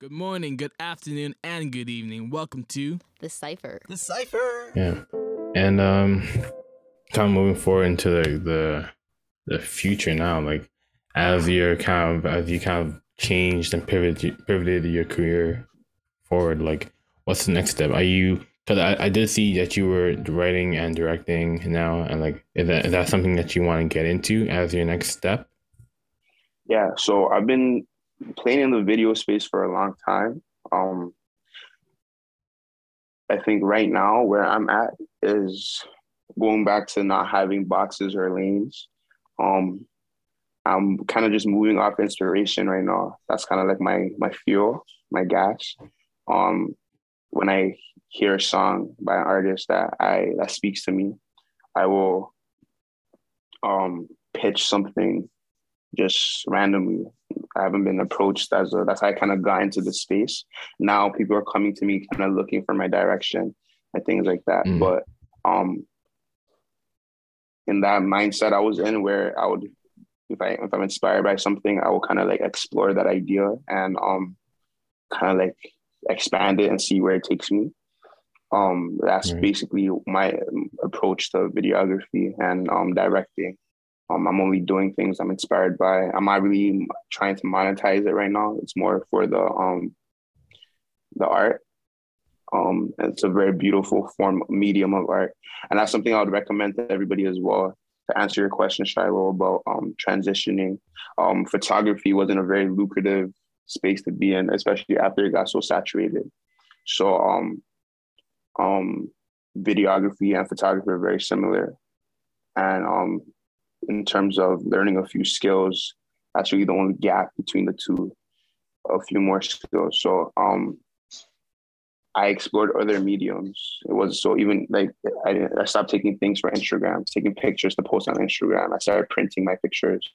Good morning, good afternoon, and good evening. Welcome to The Cipher. The cipher. Yeah, and um, kind of moving forward into the the the future now, like as you're kind of as you kind of changed and pivoted pivoted your career forward, like what's the next step? Are you because I, I did see that you were writing and directing now, and like is that is that something that you want to get into as your next step? Yeah, so I've been playing in the video space for a long time. Um, I think right now where I'm at is going back to not having boxes or lanes. Um, I'm kind of just moving off inspiration right now. That's kind of like my my fuel, my gas. Um, when I hear a song by an artist that I that speaks to me, I will um pitch something just randomly. I haven't been approached as a that's how I kind of got into the space. Now people are coming to me kind of looking for my direction and things like that. Mm. But um in that mindset I was in where I would if I if I'm inspired by something, I will kind of like explore that idea and um kind of like expand it and see where it takes me. Um that's Right. basically my approach to videography and um directing. Um, I'm only doing things I'm inspired by. I'm not really trying to monetize it right now. It's more for the um the art. Um, it's a very beautiful form medium of art, and that's something I would recommend to everybody as well. To answer your question, Shiloh, about um transitioning, um, photography wasn't a very lucrative space to be in, especially after it got so saturated. So um, um, videography and photography are very similar, and um, in terms of learning a few skills. That's really the only gap between the two, a few more skills. So um, I explored other mediums. It was so even like I, I stopped taking things for Instagram, taking pictures to post on Instagram. I started printing my pictures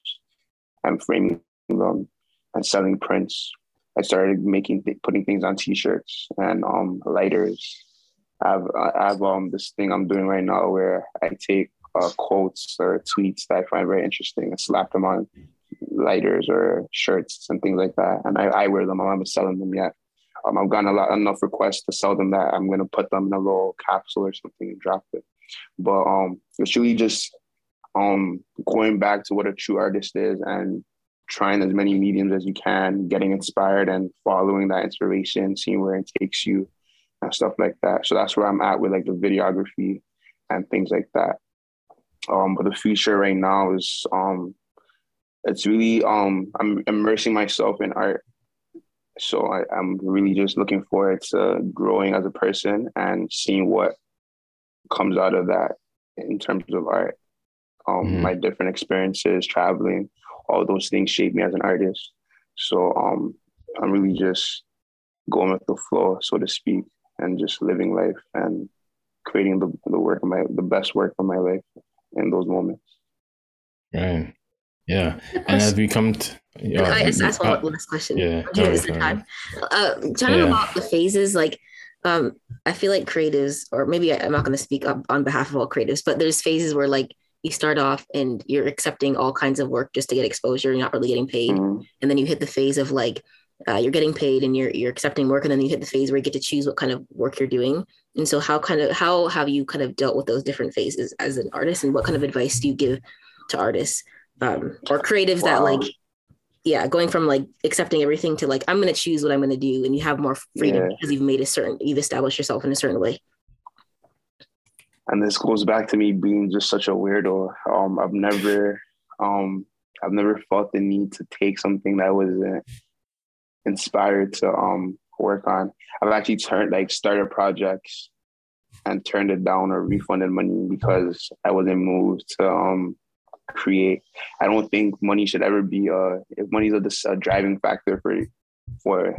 and framing them and selling prints. I started making putting things on T-shirts and um, lighters. I have I have um this thing I'm doing right now where I take uh, quotes or tweets that I find very interesting and slap them on lighters or shirts and things like that. And I, I wear them. I haven't selling them yet. Um, I've gotten a lot enough requests to sell them that I'm gonna put them in a little capsule or something and drop it. But um, it's really just um going back to what a true artist is and trying as many mediums as you can, getting inspired and following that inspiration, seeing where it takes you and stuff like that. So that's where I'm at with like the videography and things like that. Um, but the future right now is um, it's really um, I'm immersing myself in art. So I, I'm really just looking forward to growing as a person and seeing what comes out of that in terms of art. Um, Mhm. My different experiences, traveling, all those things shape me as an artist. So um, I'm really just going with the flow, so to speak, and just living life and creating the, the work of my the best work of my life in those moments. Right. Yeah, and as we come to, yeah, I just ask one uh, last question? yeah, Do you go have ahead, the go time? Uh, talking Yeah. about the phases, like, um, I feel like creatives, or maybe I- I'm not going to speak up on behalf of all creatives, but there's phases where like you start off and you're accepting all kinds of work just to get exposure. You're not really getting paid, Mhm. and then you hit the phase of like uh, you're getting paid and you're you're accepting work, and then you hit the phase where you get to choose what kind of work you're doing. And so, how kind of how have you kind of dealt with those different phases as an artist, and what kind of advice do you give to artists um, or creatives that like yeah, going from like accepting everything to like I'm gonna choose what I'm gonna do, and you have more freedom Yeah. because you've made a certain, you've established yourself in a certain way. and this goes back to me being just such a weirdo. Um, I've never, um, I've never felt the need to take something that wasn't inspired to um work on. I've actually turned like started projects and turned it down or refunded money because I wasn't moved to um create. I don't think money should ever be uh if money is a, a driving factor for for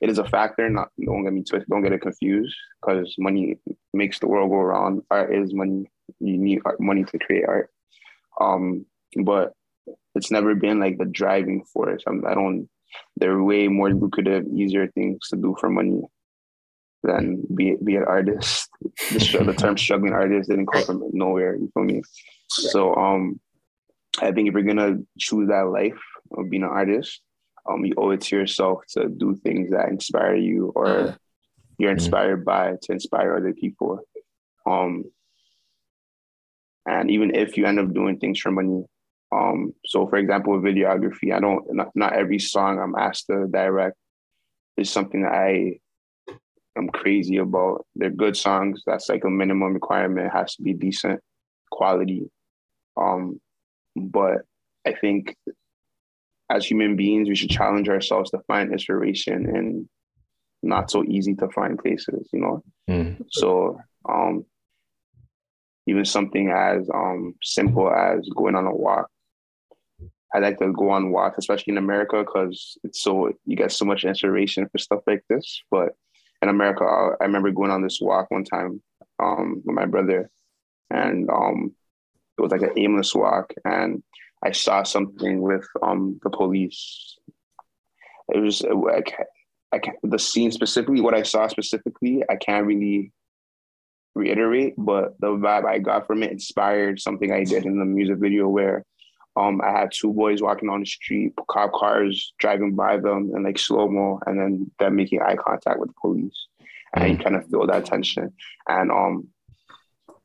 it is a factor. Not don't get me twisted. Don't get it confused because money makes the world go around. Art is money. You need art, money to create art. Um, but it's never been like the driving force. I'm, I don't. There are way more lucrative, easier things to do for money than be be an artist. The, the term struggling artist didn't come from nowhere. You feel me? So um, I think if you're gonna choose that life of being an artist, um, you owe it to yourself to do things that inspire you or Mhm. you're Mhm. inspired by to inspire other people. Um, and even if you end up doing things for money, um, so for example, with videography, I don't not, not every song I'm asked to direct is something that I am crazy about. They're good songs. That's like a minimum requirement. It has to be decent quality. Um, but I think as human beings, we should challenge ourselves to find inspiration in not so easy to find places, you know? Mm. So um, even something as um, simple as going on a walk. I like to go on walks, especially in America, because it's so you get so much inspiration for stuff like this. But in America, I, I remember going on this walk one time um, with my brother, and um, it was like an aimless walk, and I saw something with um, the police. It was can't, I can't, the scene specifically, what I saw specifically, I can't really reiterate, but the vibe I got from it inspired something I did in the music video where um, I had two boys walking on the street, cop cars driving by them and like slow mo, and then them making eye contact with the police, and you kind of feel that tension. And um,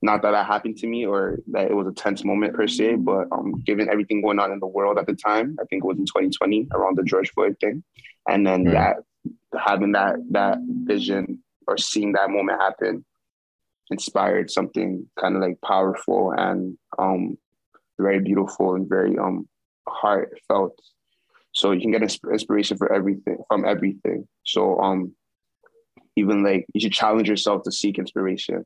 not that that happened to me or that it was a tense moment per se, but um, given everything going on in the world at the time, I think it was in 2020 around the George Floyd thing, and then Right. that having that that vision or seeing that moment happen inspired something kind of like powerful and um very beautiful and very um heartfelt. So you can get inspiration for everything from everything. So um even like you should challenge yourself to seek inspiration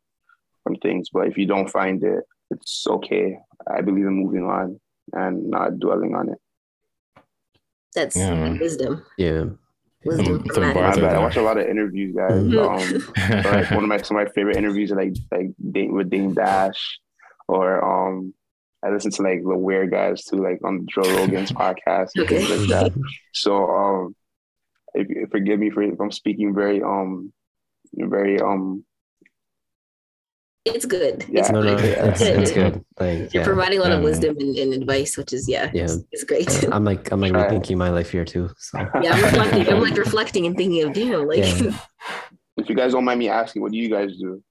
from things. But if you don't find it, it's okay. I believe in moving on and not dwelling on it. That's Yeah, wisdom. Yeah. Wisdom Some- from some that. Bars. I watch a lot of interviews, guys. Mhm. Um, like one of my some of my favorite interviews are like like with Dame Dash, or um, I listen to like the weird guys too, like on Joe Rogan's podcast and things like that. So um, if, if- forgive me for if I'm speaking very um, very um, It's good. Yeah. It's No, no, good. it's, it's good. Like, You're yeah. providing a lot of Yeah. wisdom and, and advice, which is yeah, Yeah. It's, it's great. I'm like, I'm like Try rethinking my life here too. So yeah, I'm reflecting. I'm like reflecting and thinking of damn, like Yeah. if you guys don't mind me asking, what do you guys do?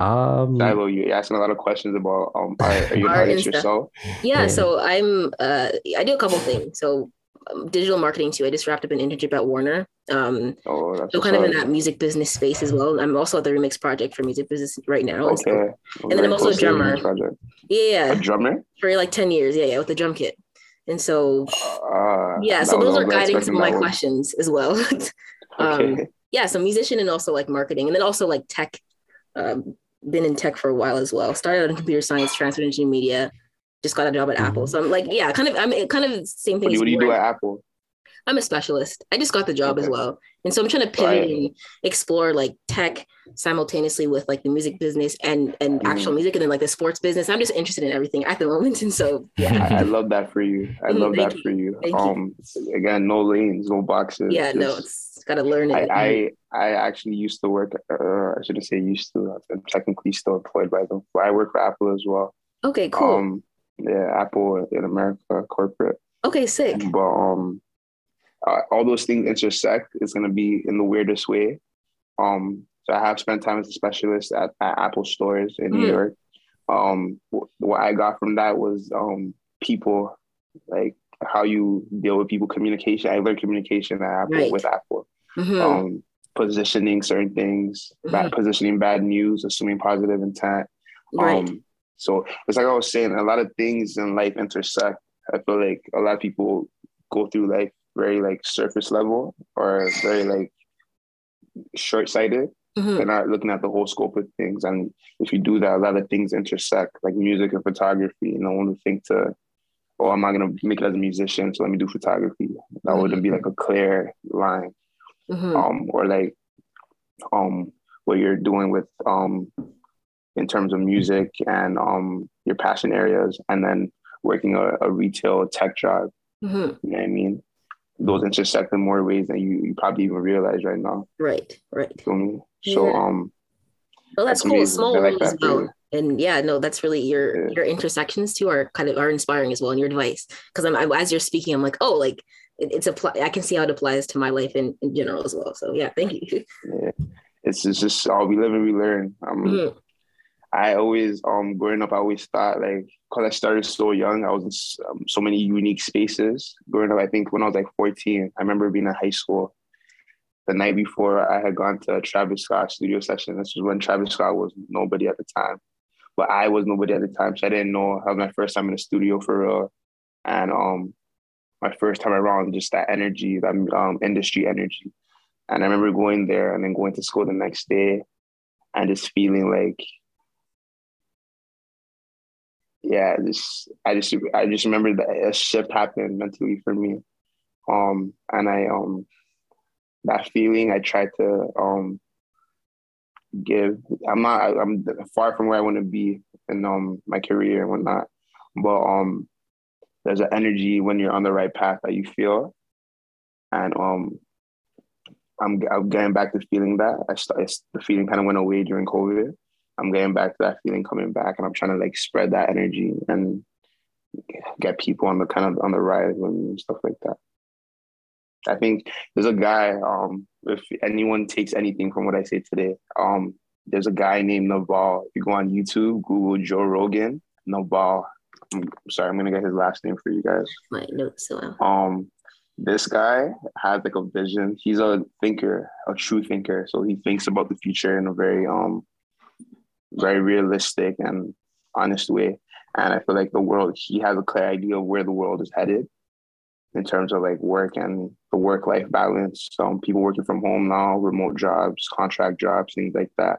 Um Shiloh, you're asking a lot of questions about um, art. Are you an Art and artist yourself? Yeah, Yeah. so I'm uh I do a couple things. So um, digital marketing too. I just wrapped up an internship at Warner. Um Oh, so kind of in that music business space as well. I'm also at the remix project for music business right now. And so- Okay. then I'm also a drummer. Project. yeah, A drummer? for like 10 years. Yeah, yeah, with the drum kit. And so Uh, yeah, so those are guiding some of my one. questions as well. um Okay. yeah, so musician and also like marketing and then also like tech. Um been in tech for a while as well. Started out in computer science, transferred into media, just got a job at Apple. So I'm like, yeah, kind of I'm kind of same thing What do, you- what do you do at Apple? I'm a specialist. I just got the job as well. And so I'm trying to pivot Right. and explore like tech simultaneously with like the music business and and actual Mm. music and then like the sports business. I'm just interested in everything at the moment. And so yeah. I, I love that for you. I Mhm, love thank that you. for you. Thank you. um, again, no lanes, no boxes. Yeah, no, just- gotta learn it. I, I I actually used to work. Uh, I shouldn't say used to. I'm technically still employed by them. I work for Apple as well. okay, cool. Um, yeah, Apple in America, corporate. okay, sick. But um, uh, all those things intersect. It's gonna be in the weirdest way. Um, so I have spent time as a specialist at, at Apple stores in New Mm. York. Um, wh- what I got from that was um people, like how you deal with people, communication. I learned communication at Apple Right. with Apple. Mhm. Um, positioning certain things, bad, positioning bad news, assuming positive intent. right. Um, so it's like I was saying, a lot of things in life intersect. I feel like a lot of people go through life very like surface level or very like short sighted. Mhm. They're not looking at the whole scope of things. And if you do that, a lot of things intersect, like music and photography. You know, one would think to, oh, I'm not gonna make it as a musician, so let me do photography. That wouldn't be like a clear line Mhm. um, or like um, what you're doing with um, in terms of music and um, your passion areas, and then working a, a retail tech job. Mhm. You know what I mean? Those intersect in more ways than you, you probably even realize right now. Right, right. Me? So Yeah. um, Well, that's That's cool. amazing. Small like world as well. you. And yeah, no, that's really your Yeah. your intersections too are kind of are inspiring as well, and your advice. Because I'm I, as you're speaking, I'm like, oh, like it, it's apply. I can see how it applies to my life in, in general as well. So yeah, thank you. Yeah. It's, it's just all we live and we learn. Um, Mhm. I always, um, growing up, I always thought like, cause I started so young, I was in um, so many unique spaces. Growing up, I think when I was like 14, I remember being in high school. The night before, I had gone to a Travis Scott studio session. This was when Travis Scott was nobody at the time, but I was nobody at the time, so I didn't know. That was my first time in the studio for real, and um, my first time around, just that energy, that um, industry energy. And I remember going there and then going to school the next day and just feeling like, yeah, this I just I just remember that a shift happened mentally for me. Um and I um that feeling I tried to um give. I'm not I, I'm far from where I want to be in um my career and whatnot. But um there's an energy when you're on the right path that you feel. And um I'm, I'm getting back to feeling that. I st- the feeling kind of went away during COVID. I'm getting back to that feeling coming back, and I'm trying to like spread that energy and get people on the kind of on the with and stuff like that. I think there's a guy. Um, if anyone takes anything from what I say today, um, there's a guy named Naval. If you go on YouTube, Google Joe Rogan, Naval. I'm sorry, I'm gonna get his last name for you guys. My notes. So Um, this guy has like a vision. He's a thinker, a true thinker. So he thinks about the future in a very um, very realistic and honest way. And I feel like the world, he has a clear idea of where the world is headed in terms of like work and the work life balance. So people working from home now, remote jobs, contract jobs, things like that.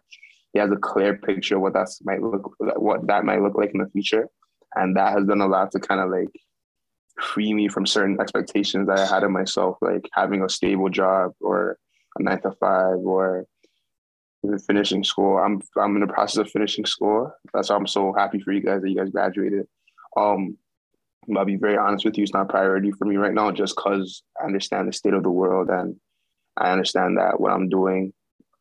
He has a clear picture of what that might look, what that might look like in the future, and that has done a lot to kind of like free me from certain expectations that I had of myself, like having a stable job or a nine to five or even finishing school. I'm I'm in the process of finishing school. That's why I'm so happy for you guys that you guys graduated. Um, I'll be very honest with you, it's not a priority for me right now, just because I understand the state of the world and I understand that what I'm doing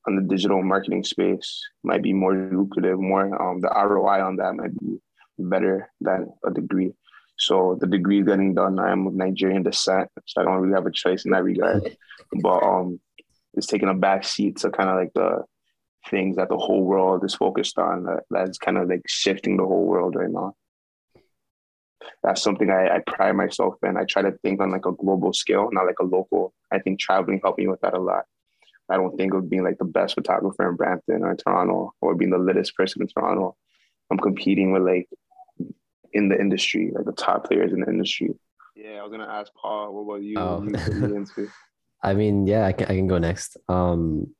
on the digital marketing space might be more lucrative, more um, the ROI on that might be better than a degree. So the degree is getting done. I am of Nigerian descent, so I don't really have a choice in that regard. But um, it's taking a back seat to kind of like the things that the whole world is focused on. That, that's kind of like shifting the whole world right now. That's something I, I pride myself in. I try to think on like a global scale, not like a local. I think traveling helped me with that a lot. I don't think of being like the best photographer in Brampton or Toronto or being the littest person in Toronto. I'm competing with like in the industry, like the top players in the industry. Yeah, I was gonna ask Paul, what about you? What you- into? I mean, yeah, I can, I can go next. Um,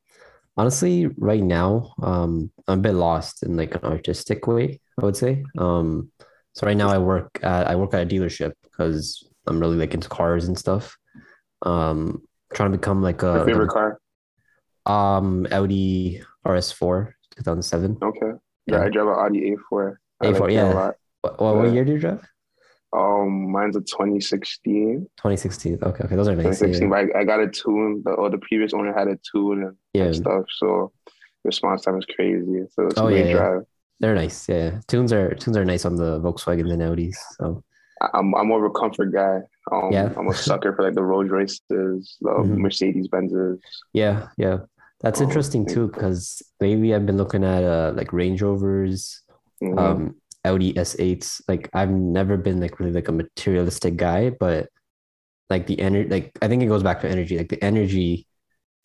honestly, right now, um, I'm a bit lost in like an artistic way, I would say. Um, so right now I work at I work at a dealership because I'm really like into cars and stuff. Um, trying to become like Your a favorite car? um Audi RS4 2007. Okay. Yeah, I drive an Audi A4. I A4, like it yeah. What, what, what year did you drive? Um, mine's a 2016. 2016. Okay, okay, those are nice. 2016, Yeah, I, I got a tune. The, or the previous owner had a tune and, yeah. stuff. So response time is crazy. So it's Oh, a great yeah, yeah. they're nice. Yeah, tunes are tunes are nice on the Volkswagen and Audis. So I'm I'm more of a comfort guy. Um, Yeah. I'm a sucker for like the Rolls Royces, the Mhm. Mercedes Benzes. Yeah, yeah. That's Oh, interesting too, because lately I've been looking at uh like Range Rovers, Mhm. um, Audi S8s. Like I've never been like really like a materialistic guy, but like the energy, like I think it goes back to energy, like the energy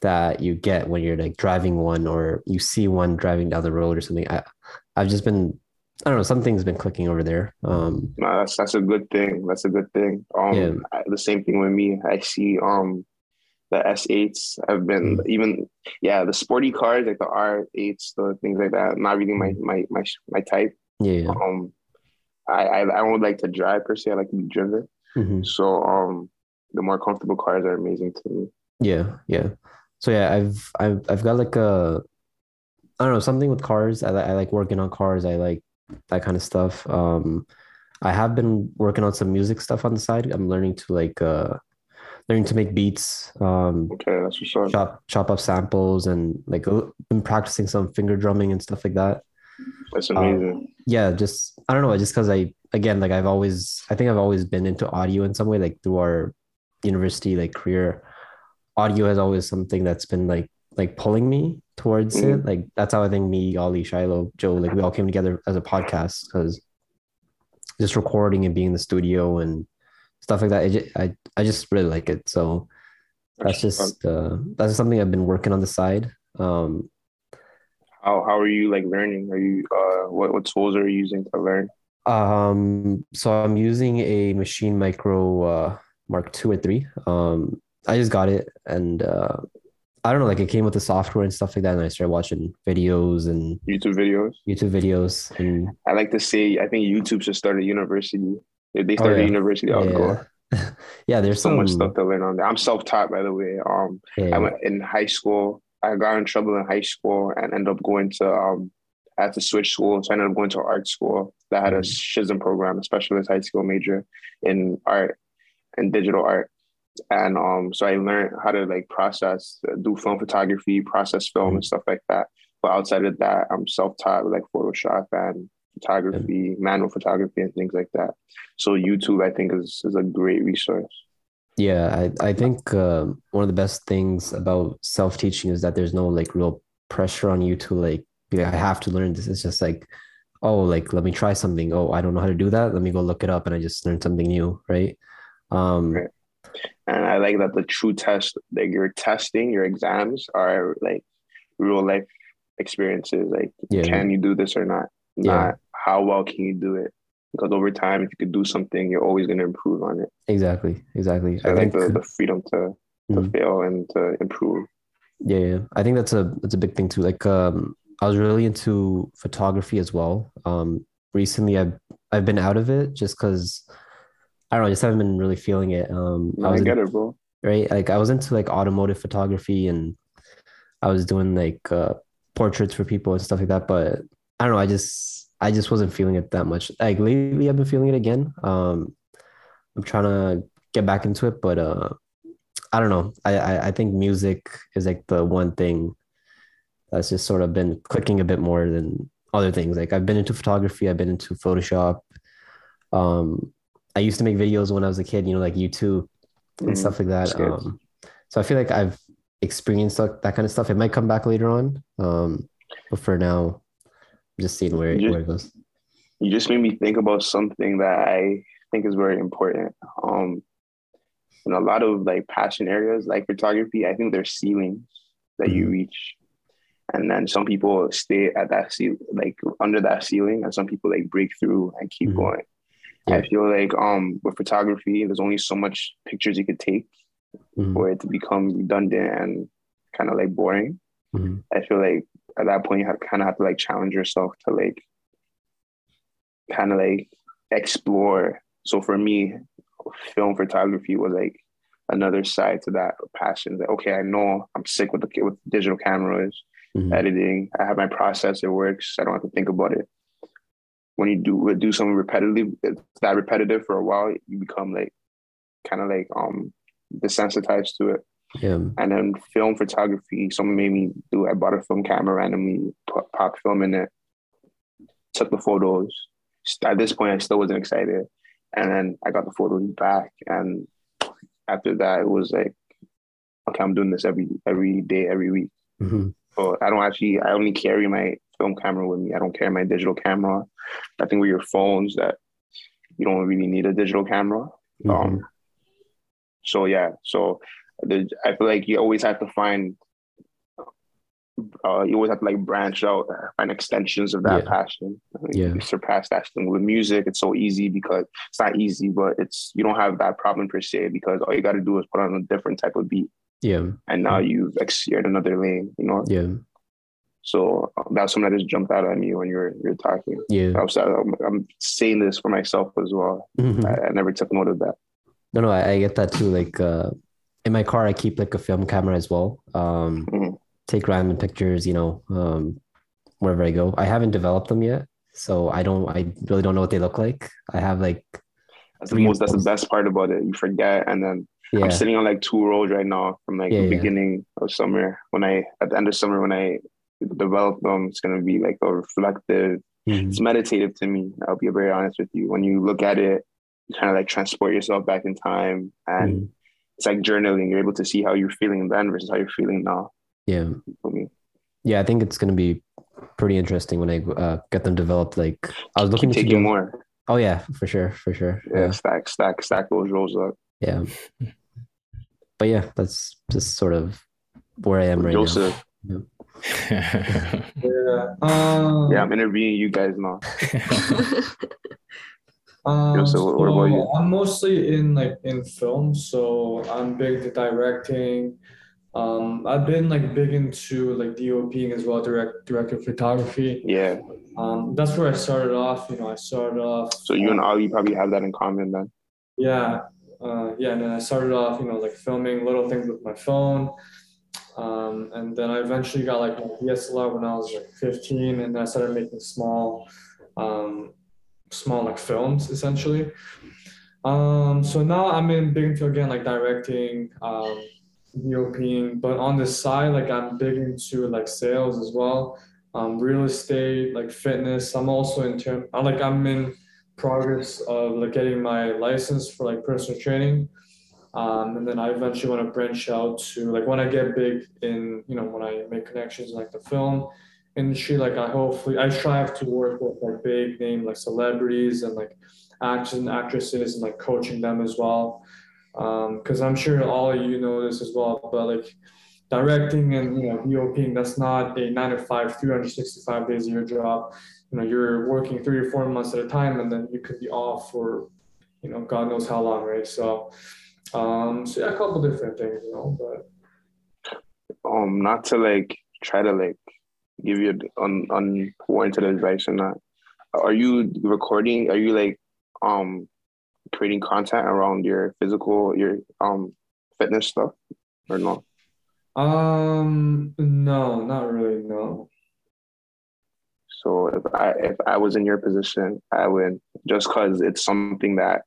that you get when you're like driving one or you see one driving down the road or something. I, I've just been, I don't know, something's been clicking over there. Um, No, that's that's a good thing. That's a good thing. Um, Yeah. I- the same thing with me. I see um the S8s have been Mm. even yeah the sporty cars like the R8s, the things like that. Not really my my my my type. Yeah. Um, I I, I don't like to drive per se. I like to be driven. Mhm. So um, the more comfortable cars are amazing to me. Yeah, yeah. So yeah, I've I've I've got like a I don't know something with cars. I like I like working on cars. I like that kind of stuff. Um, I have been working on some music stuff on the side. I'm learning to like uh learning to make beats. Um, Okay, that's what's up. chop chop up samples and like been practicing some finger drumming and stuff like that. That's Um, amazing. Yeah, just I don't know, just because I again like I've always I think I've always been into audio in some way like through our university like career, audio has always something that's been like like pulling me towards it. Mhm. Like that's how I think me, Ollie, Shiloh, Joe, like we all came together as a podcast because just recording and being in the studio and stuff like that. I just, I, I just really like it. So that's just uh, that's something I've been working on the side. Um, how how are you like learning? Are you uh what what tools are you using to learn? um, so I'm using a Maschine Mikro uh, Mark two or three. Um, I just got it and uh, I don't know, like it came with the software and stuff like that, and I started watching videos and YouTube videos. YouTube videos and I like to say I think YouTube should start a university. If they Oh, yeah. a university, I would go. yeah, yeah. There's So some much stuff to learn on there. I'm self-taught, by the way. Um, Yeah, I went in high school. I got in trouble in high school and ended up going to um. I had to switch schools. So I ended up going to art school that had a Mhm. SHSM program, a specialist high school major in art and digital art. And um, so I learned how to like process, do film photography, process film and stuff like that. But outside of that, I'm self-taught with like Photoshop and photography, manual photography, and things like that. So YouTube, I think, is is a great resource. Yeah, I, I think um, one of the best things about self-teaching is that there's no like real pressure on you to like be like, I have to learn this. It's just like, oh, like let me try something. Oh, I don't know how to do that. Let me go look it up and I just learned something new, right? Um, Right. And I like that the true test, like your testing, your exams are like real life experiences. Like, Yeah. can you do this or not? Yeah. Not how well can you do it? Because over time, if you could do something, you're always going to improve on it. exactly, exactly. So I, I like think the, the freedom to, to Mhm. fail and to improve. Yeah, yeah. I think that's a that's a big thing too. Like um I was really into photography as well. Um recently I've I've been out of it just because I don't know, I just haven't been really feeling it. Um I I, was in- get it, bro. right? Like I was into like automotive photography and I was doing like uh portraits for people and stuff like that, but I don't know, I just I just wasn't feeling it that much. Like lately I've been feeling it again. Um I'm trying to get back into it, but uh I don't know. I, I I think music is like the one thing that's just sort of been clicking a bit more than other things. Like I've been into photography, I've been into Photoshop. Um I used to make videos when I was a kid, you know, like YouTube and Mhm. stuff like that. Um, so I feel like I've experienced that, that kind of stuff. It might come back later on, um, but for now, just seeing where, it- You- where it goes. you just made me think about something that I think is very important. Um, in a lot of like passion areas, like photography, I think there's ceilings that you Mhm. reach, and then some people stay at that ceiling, like under that ceiling, and some people like break through and keep Mhm. going. Yeah. I feel like um with photography, there's only so much pictures you could take Mhm, for it to become redundant and kind of like boring. mhm, I feel like at that point you have kind of have to like challenge yourself to like kind of like explore. So for me, film photography was like another side to that passion. That okay, I know I'm sick with the with digital cameras, mhm. editing. I have my process; it works. I don't have to think about it. When you do do something repetitive, it's that repetitive for a while, you become like kind of like um desensitized to it. Yeah. And then film photography, someone made me do. I bought a film camera randomly, put, popped film in it, took the photos. At this point, I still wasn't excited, and then I got the photos back. And after that, it was like, okay, I'm doing this every every day, every week. mhm. So I don't actually. I only carry my film camera with me. I don't carry my digital camera. I think with your phones, that you don't really need a digital camera. Mhm. Um, so yeah, so I feel like you always have to find, uh, you always have to like branch out, uh, find extensions of that Yeah. passion. Yeah. You surpass that thing with music. It's so easy because it's not easy, but it's you don't have that problem per se because all you got to do is put on a different type of beat, Yeah. and now you've exceeded another lane. You know, Yeah. so uh, that's something that just jumped out at me when you're you're talking. Yeah. I was, I'm, I'm saying this for myself as well. Mhm. I, I never took note of that. No, no, I, I get that too. Like uh in my car I keep like a film camera as well. Um Mhm. take random pictures, you know, um wherever I go. I haven't developed them yet, so I don't I really don't know what they look like. I have like That's the most. That's the best part about it. You forget, and then yeah, I'm sitting on like two roads right now from like Yeah, the yeah. beginning of summer. When I at the end of summer when I develop them, it's gonna be like a reflective. Mhm. It's meditative to me. I'll be very honest with you. When you look at it, you kind of like transport yourself back in time, and Mhm. It's like journaling. You're able to see how you're feeling then versus how you're feeling now. Yeah. For me, Yeah, I think it's gonna be pretty interesting when I uh, get them developed. Like I was looking keep to taking do- more. Oh yeah, for sure, for sure. Yeah, Yeah, stack, stack, stack those rolls up. yeah. But yeah, that's just sort of where I am right now. Joseph, Yeah. Um, yeah, I'm interviewing you guys now. Um, so what- what about so you? I'm mostly in like in film, so I'm big to directing. Um, I've been like big into like DOPing as well, direct director photography. Yeah. Um, that's where I started off. You know, I started off. So you and Ollie probably have that in common then. Yeah, uh, yeah, and then I started off, you know, like filming little things with my phone. Um, and then I eventually got like my DSLR when I was like 15, and then I started making small, um, small like films essentially. Um, so now I'm in big into again like directing, um, DOPing, but on the side, like I'm big into like sales as well, um, real estate, like fitness. I'm also in term, I like I'm in progress of like getting my license for like personal training. Um, and then I eventually want to branch out to like when I get big in, you know, when I make connections like the film industry, like I hopefully I strive to work with like big name like celebrities and like actors and actresses and like coaching them as well. Um, cause I'm sure all of you know this as well, but like directing and you know DOPing, that's not a nine to five, 365 days a year job you know you're working three or four months at a time and then you could be off for you know god knows how long right so um so yeah a couple different things you know but Um, not to like try to like give you un unwarranted advice or not. Are you recording? Are you like um creating content around your physical, your um fitness stuff, or not? um no not really no So if I if I was in your position, I would just because it's something that.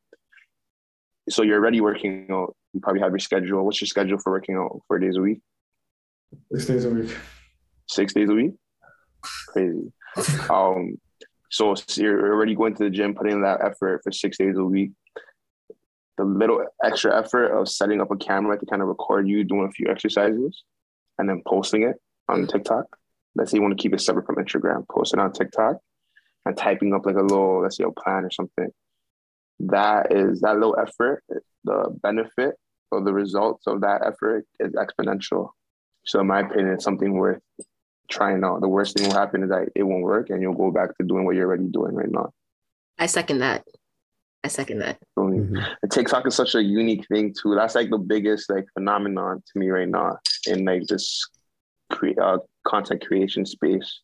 So you're already working out. You probably have your schedule. What's your schedule for working out? Four days a week, six days a week six days a week. Crazy. Um, so you're already going to the gym, putting in that effort for six days a week. The little extra effort of setting up a camera to kind of record you doing a few exercises, and then posting it on TikTok. Let's say you want to keep it separate from Instagram, post it on TikTok, and typing up like a little, let's say, a plan or something. That is that little effort. The benefit or the results of that effort is exponential. So, in my opinion, it's something worth trying out. The worst thing will happen is that it won't work, and you'll go back to doing what you're already doing right now. I second that. I second that. So, Mhm. and TikTok is such a unique thing too. That's like the biggest like phenomenon to me right now in like this cre- uh, content creation space.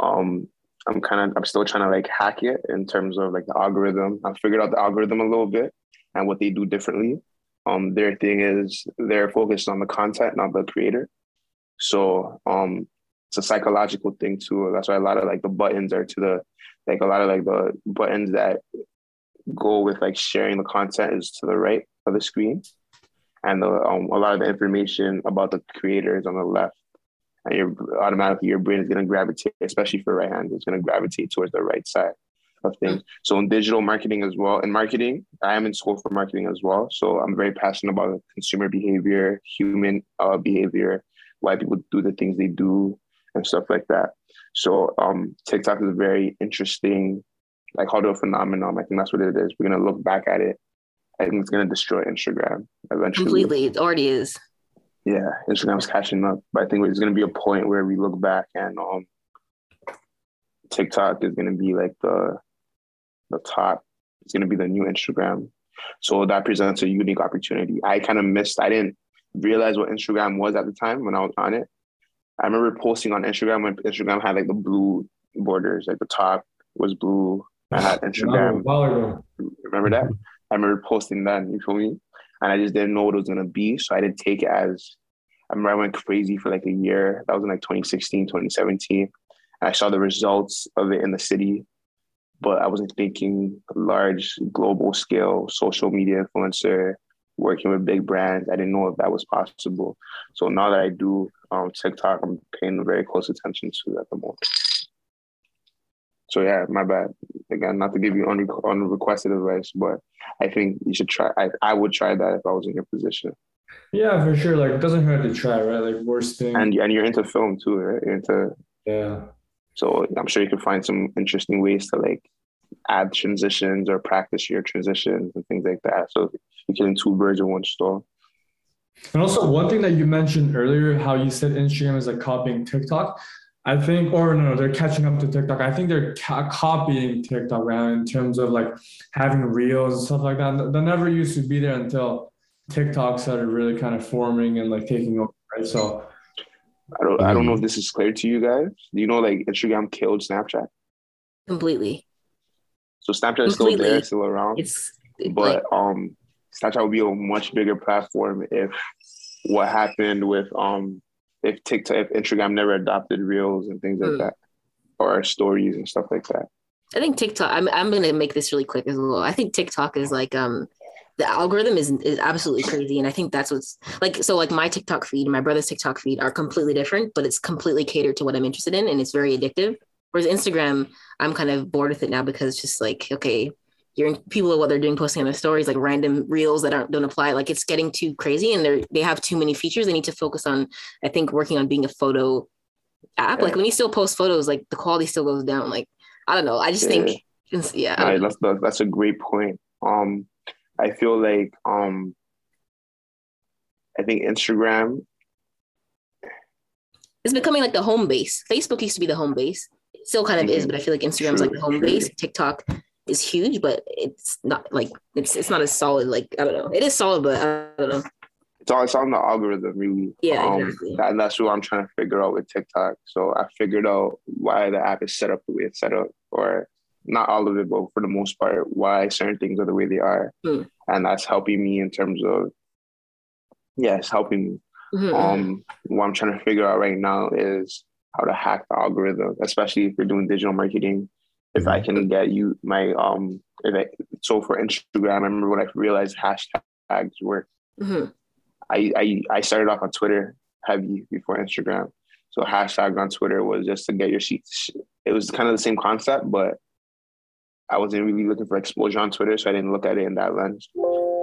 Um, I'm kind of I'm still trying to like hack it in terms of like the algorithm. I figured out the algorithm a little bit and what they do differently. Um, their thing is they're focused on the content, not the creator. So um, it's a psychological thing too. That's why a lot of like the buttons are to the like a lot of like the buttons that go with like sharing the content is to the right of the screen, and the, um, a lot of the information about the creator is on the left. And you're automatically your brain is going to gravitate, especially for right hand, it's going to gravitate towards the right side of things. So in digital marketing as well, in marketing, I am in school for marketing as well. So I'm very passionate about consumer behavior, human uh, behavior, why people do the things they do, and stuff like that. So um, TikTok is a very interesting like how a phenomenon. I think that's what it is. We're gonna look back at it. I think it's gonna destroy Instagram eventually. Completely. It already is. Yeah, Instagram's catching up, but I think there's gonna be a point where we look back and um, TikTok is gonna be like the the top. It's gonna be the new Instagram. So that presents a unique opportunity. I kind of missed. I didn't realize what Instagram was at the time when I was on it. I remember posting on Instagram when Instagram had like the blue borders, like the top was blue. I had Instagram. Remember that? I remember posting that, you feel me? And I just didn't know what it was gonna be. So I didn't take it as I remember I went crazy for like a year. That was in like 2016, 2017. And I saw the results of it in the city, but I wasn't thinking large global scale social media influencer, working with big brands. I didn't know if that was possible. So now that I do um, TikTok, I'm paying very close attention to at the moment. So yeah, my bad. Again, not to give you unre- unrequested advice, but I think you should try. I, I would try that if I was in your position. Yeah, for sure. Like it doesn't hurt to try, right? Like worst thing. And and you're into film too, right? You're into yeah. so I'm sure you can find some interesting ways to like add transitions or practice your transitions and things like that. So you're killing two birds in one stone. And also one thing that you mentioned earlier, how you said Instagram is like copying TikTok. I think, or no, they're catching up to TikTok. I think they're ca- copying TikTok right, in terms of like having reels and stuff like that. That never used to be there until TikTok started really kind of forming and like taking over, right? So I don't I don't know if this is clear to you guys. Do you know like Instagram killed Snapchat? Completely. So Snapchat is still there, still around. It's it, but like um Snapchat would be a much bigger platform if what happened with um if TikTok if Instagram never adopted reels and things like Mm. that. Or stories and stuff like that. I think TikTok. I'm I'm gonna make this really quick as well. I think TikTok is like um the algorithm is is absolutely crazy, and I think that's what's like. So like my TikTok feed and my brother's TikTok feed are completely different, but it's completely catered to what I'm interested in, and it's very addictive. Whereas Instagram, I'm kind of bored with it now because it's just like okay, you're people what they're doing posting on their stories like random reels that aren't don't apply. Like it's getting too crazy, and they they have too many features. They need to focus on I think working on being a photo app. Like when you still post photos, like the quality still goes down. Like I don't know. I just Yeah. think yeah. Right, that's that's a great point. Um, I feel like um, I think Instagram. It's becoming like the home base. Facebook used to be the home base. It still kind of is, but I feel like Instagram's like the home True. base. TikTok is huge, but it's not like it's it's not as solid. Like I don't know. It is solid, but I don't know. It's all it's on the algorithm, really. Yeah, um, exactly. that- and that's what I'm trying to figure out with TikTok. So I figured out why the app is set up the way it's set up, or not all of it, but for the most part, why certain things are the way they are, Hmm. and that's helping me in terms of. Yeah, it's helping me. Mhm. Um, what I'm trying to figure out right now is how to hack the algorithm, especially if you're doing digital marketing. If I can get you my um, if I, so for Instagram, I remember when I realized hashtags work. Mhm. I, I I started off on Twitter heavy before Instagram. So hashtag on Twitter was just to get your sheets. It was kind of the same concept, but I wasn't really looking for exposure on Twitter, so I didn't look at it in that lens.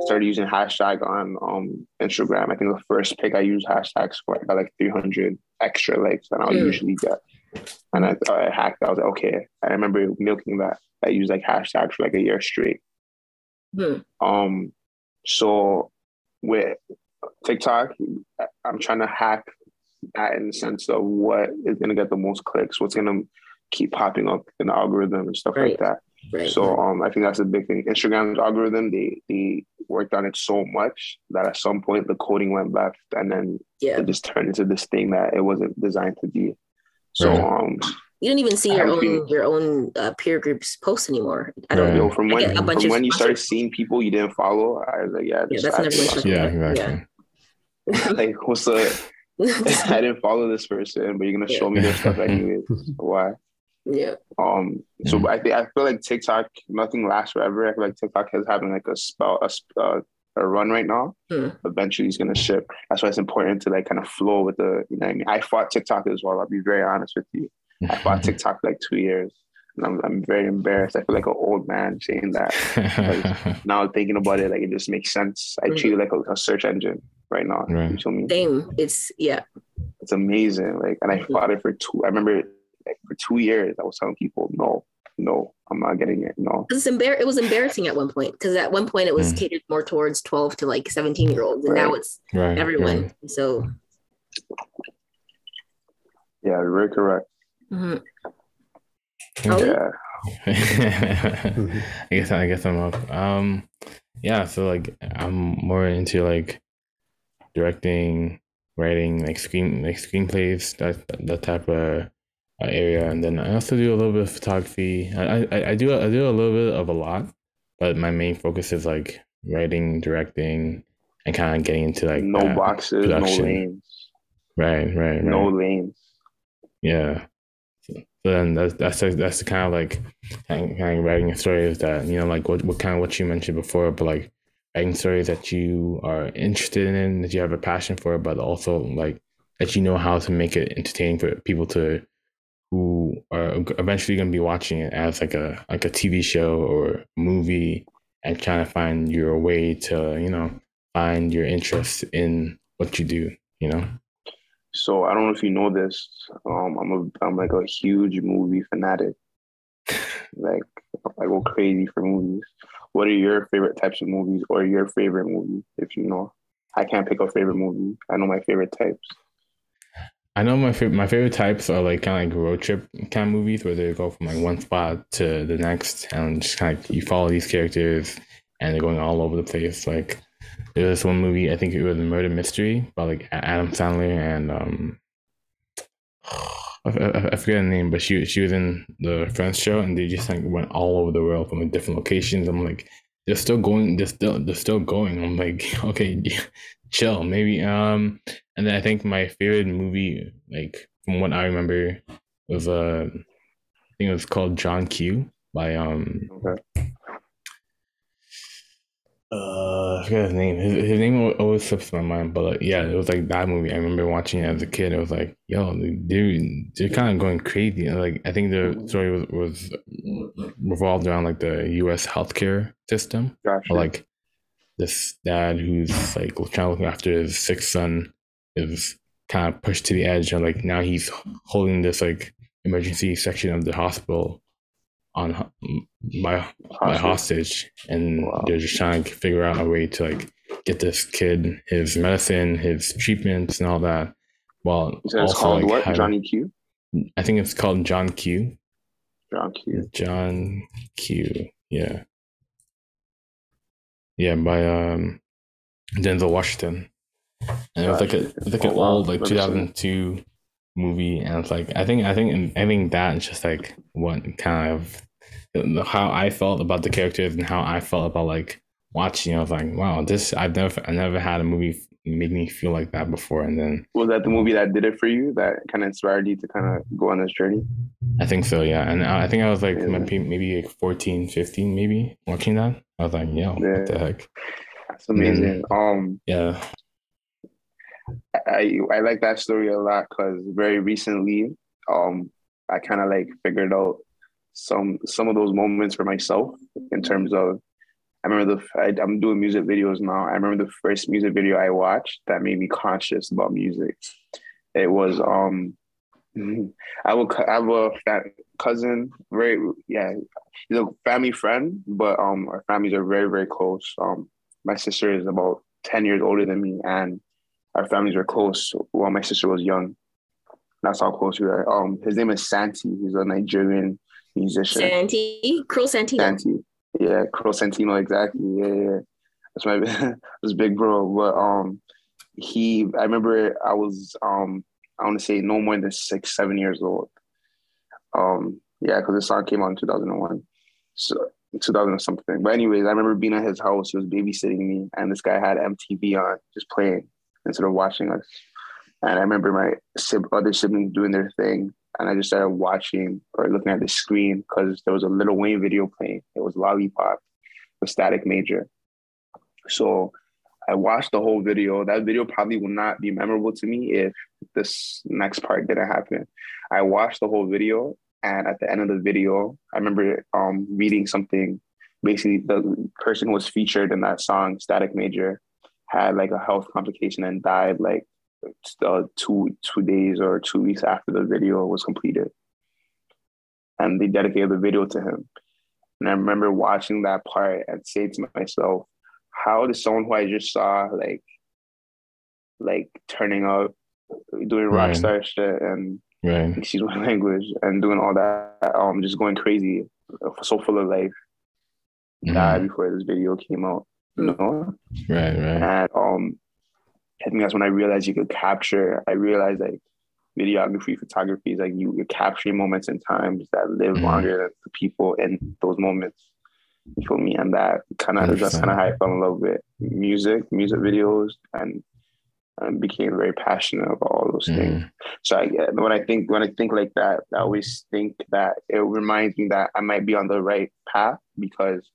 Started using hashtag on um, Instagram. I think the first pick I used hashtags for, I got like 300 extra likes than I would Mm. usually get. And I, I hacked. I was like, okay. I remember milking that. I used like hashtags for like a year straight. Hmm. Um, so with TikTok, I'm trying to hack that in the sense of what is going to get the most clicks, what's going to keep popping up in the algorithm and stuff Right. like that. Right. So um, I think that's a big thing. Instagram's algorithm, they they worked on it so much that at some point the coding went left, and then yeah. it just turned into this thing that it wasn't designed to be. So Right. um, You don't even see your own been- your own uh, peer groups post anymore. I don't Right. know. know, from when a bunch from of when you started seeing people you didn't follow, I was like, yeah, Yeah, that's never feel interesting. Yeah, Yeah. exactly. like what's the I didn't follow this person, but you're gonna show me their stuff anyway. Why? yeah. Um, so I think I feel like TikTok, nothing lasts forever. I feel like TikTok has having like a spell, a, sp- uh, a run right now. Hmm. Eventually, he's gonna ship. That's why it's important to like kind of flow with the. You know, what I mean, I fought TikTok as well. I'll be very honest with you. I fought TikTok for like two years, and I'm I'm very embarrassed. I feel like an old man saying that. Now thinking about it, like it just makes sense. I Mhm. treat it like a, a search engine right now. Right. You feel me? Same. It's yeah. It's amazing. Like, and I Mhm. fought it for two. I remember like for two years, I was telling people, no, no, I'm not getting it. No. It's embar- It was embarrassing at one point because at one point it was Mm. catered more towards twelve to like seventeen year olds, and now it's right. everyone. So Yeah, very correct. mhm. right. Oh, Yeah. I guess I guess I'm up. Um, yeah. So like I'm more into like directing, writing, like screen like screenplays, that that type of area, and then I also do a little bit of photography. I, I I do I do a little bit of a lot, but my main focus is like writing, directing, and kind of getting into like no that boxes, no production. lanes, Right, right, right. no lanes. Yeah. So so then that's that's like- that's the kind of like kind of writing a story is that you know like what what kind of what you mentioned before, but like writing stories that you are interested in, that you have a passion for, but also like that you know how to make it entertaining for people to who are eventually going to be watching it as like a like a TV show or movie and trying to find your way to you know find your interest in what you do, you know? So I don't know if you know this. Um, I'm a I'm like a huge movie fanatic. like I go crazy for movies. What are your favorite types of movies or your favorite movie, if you know? I can't pick a favorite movie. I know my favorite types. I know my favorite my favorite types are like kind of like road trip kind of movies where they go from like one spot to the next and just kind of you follow these characters and they're going all over the place. Like there was one movie I think it was a murder mystery by like Adam Sandler and um I, I, I forget the name, but she she was in the Friends show and they just like went all over the world from like different locations. I'm like they're still going they're still they're still going i'm like okay chill maybe um and then i think my favorite movie like from what i remember was uh i think it was called john q by um Okay. uh I forget his name. His, his name always slips my mind, but like, yeah, it was like that movie. I remember watching it as a kid. It was like, yo, dude, they're kind of going crazy. And, like, I think the story was, was revolved around like the U.S. healthcare system, Gotcha. or like this dad who's like trying to look after his sick son is kind of pushed to the edge, and like now he's holding this like emergency section of the hospital on my my hostage and Wow. they're just trying to figure out a way to like get this kid his medicine his treatments and all that You said it's also called like what? having- Johnny Q? i think it's called john q John Q. john q yeah yeah by um denzel washington and it was like a it's like an Oh, wow. old like Never seen it. 2002 movie and it's like i think i think i think that is just like what kind of how i felt about the characters and how i felt about like watching i was like wow this i've never i never had a movie make me feel like that before and then Was that the movie that did it for you? That kind of inspired you to kind of go on this journey? i think so yeah and i I think i was like Yeah. maybe, maybe like 14 15 maybe watching that i was like yo Yeah. what the heck That's amazing. Um, yeah I I like that story a lot because very recently, um, I kind of like figured out some some of those moments for myself in terms of. I remember the I, I'm doing music videos now. I remember the first music video I watched that made me conscious about music. It was um, I will I have a cousin, very yeah, he's a family friend, but um, our families are very very close. Um, my sister is about ten years older than me, and our families were close while my sister was young. That's how close we are. Um, his name is Santi. He's a Nigerian musician. Santi, Cruel Santino. Santi. Yeah, Cruel Santino, exactly. Yeah, yeah. That's my that's big bro. But um he I remember I was um I want to say no more than six, seven years old. Um, yeah, because the song came out in 2001. So 2000 or something. But anyways, I remember being at his house. He was babysitting me, and this guy had MTV on, just playing instead of watching us. And I remember my other siblings doing their thing, and I just started watching or looking at the screen because there was a Lil Wayne video playing. It was Lollipop with Static Major. So I watched the whole video. That video probably will not be memorable to me if this next part didn't happen. I watched the whole video, and at the end of the video, I remember um, reading something. Basically, the person who was featured in that song, Static Major, had like a health complication and died like uh, two two days or two weeks after the video was completed. And they dedicated the video to him. And I remember watching that part and saying to myself, how does someone who I just saw like like turning up, doing rock Right. star shit and right excuse my language and doing all that, um, just going crazy, so full of life, died Mhm. before this video came out. You know? right right And um, I think that's when I realized you could capture. I realized like videography, photography is like you, you're capturing moments in times that live Mhm. longer than the people in those moments. You feel me? And that kind of that's kind of how I fell in love with music, music videos, and and became very passionate about all those things. Mhm. So I, when I think when I think like that, I always think that it reminds me that I might be on the right path because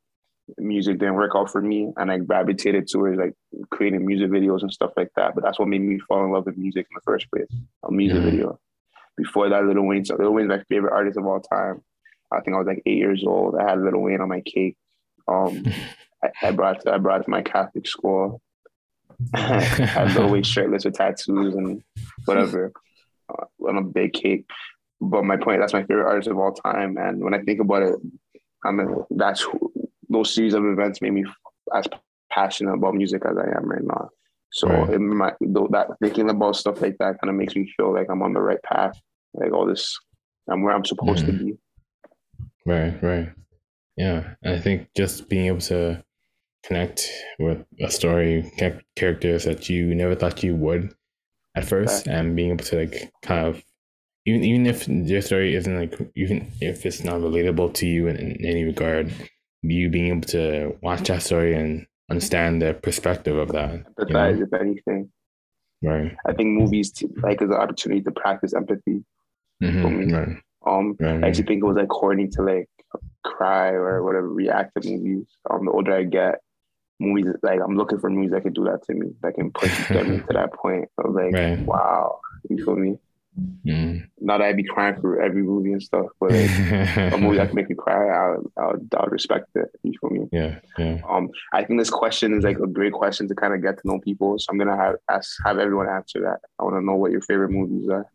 music didn't work out for me, and I gravitated towards like creating music videos and stuff like that. But that's what made me fall in love with music in the first place, a music Mhm. video. Before that, Lil Wayne, so Lil Wayne's my favorite artist of all time. I think I was like eight years old. I had Lil Wayne on my cake. Um, I, I brought I brought to my Catholic school. I'm always shirtless with tattoos and whatever uh, on a big cake. But my point, that's my favorite artist of all time. And when I think about it, I mean, that's those series of events made me as passionate about music as I am right now. So Right. my, that thinking about stuff like that kind of makes me feel like I'm on the right path. Like all this, I'm where I'm supposed to mm-hmm. be. Right, right. Yeah. And I think just being able to connect with a story, characters that you never thought you would at first, and being able to like kind of even even if your story isn't like even if it's not relatable to you in, in any regard, you being able to watch that story and understand the perspective of that. But you know? if anything, Right. I think movies t- like is an opportunity to practice empathy. Mhm, Right. Um, Right. I actually think it was like corny to like cry or whatever react to movies. Um, the older I get, movies like I'm looking for movies that can do that to me, that can push me to that point of like, Right. wow, you feel me? Mm. Not that I'd be crying for every movie and stuff, but like, a movie that can make me cry, I would, I would, I would respect it. You feel me? yeah. Yeah. Um, I think this question is like a great question to kind of get to know people. So I'm gonna have ask have everyone answer that. I want to know what your favorite movies are.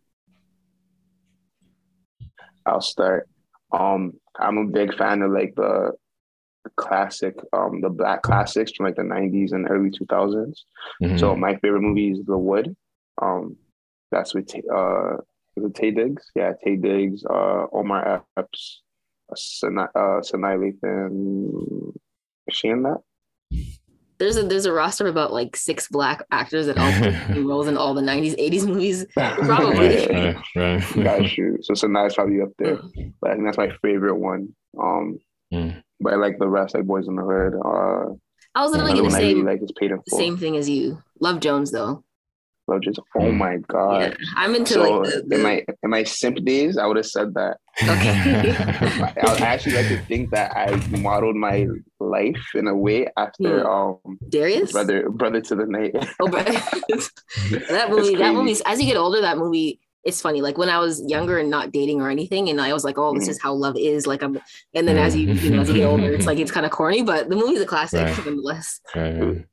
I'll start. Um, I'm a big fan of like the, classic, um, the black classics from like the '90s and early 2000s. Mhm. So my favorite movie is The Wood. Um, that's with uh, is it Taye Diggs? Yeah, Taye Diggs, uh, Omar Epps, uh, Sanaa uh, Sanaa Lathan. Is she in that? There's a there's a roster of about like six black actors that all play roles in all the 90s, 80s movies. Probably. right, right, right. Got you. So Sanaa is probably up there, but I think that's my favorite one. Um, Mm. but I like the rest, like Boys in the Hood. Uh, I was literally gonna say like is Paid the same thing as you. Love Jones though. Love just oh Mm. my god. yeah, I'm into So like the, the in my in my simp days, I would have said that. okay. I I actually like to think that I modeled my life in a way after Hmm. um Darius. brother brother to the night. Oh, but that movie, that movie. As you get older, that movie. It's funny. Like when I was younger and not dating or anything, and I was like, "Oh, this Mhm. is how love is." Like I'm, and then as you, you know, as you get older, it's like it's kind of corny, but the movie's a classic Right. nonetheless. Right, right.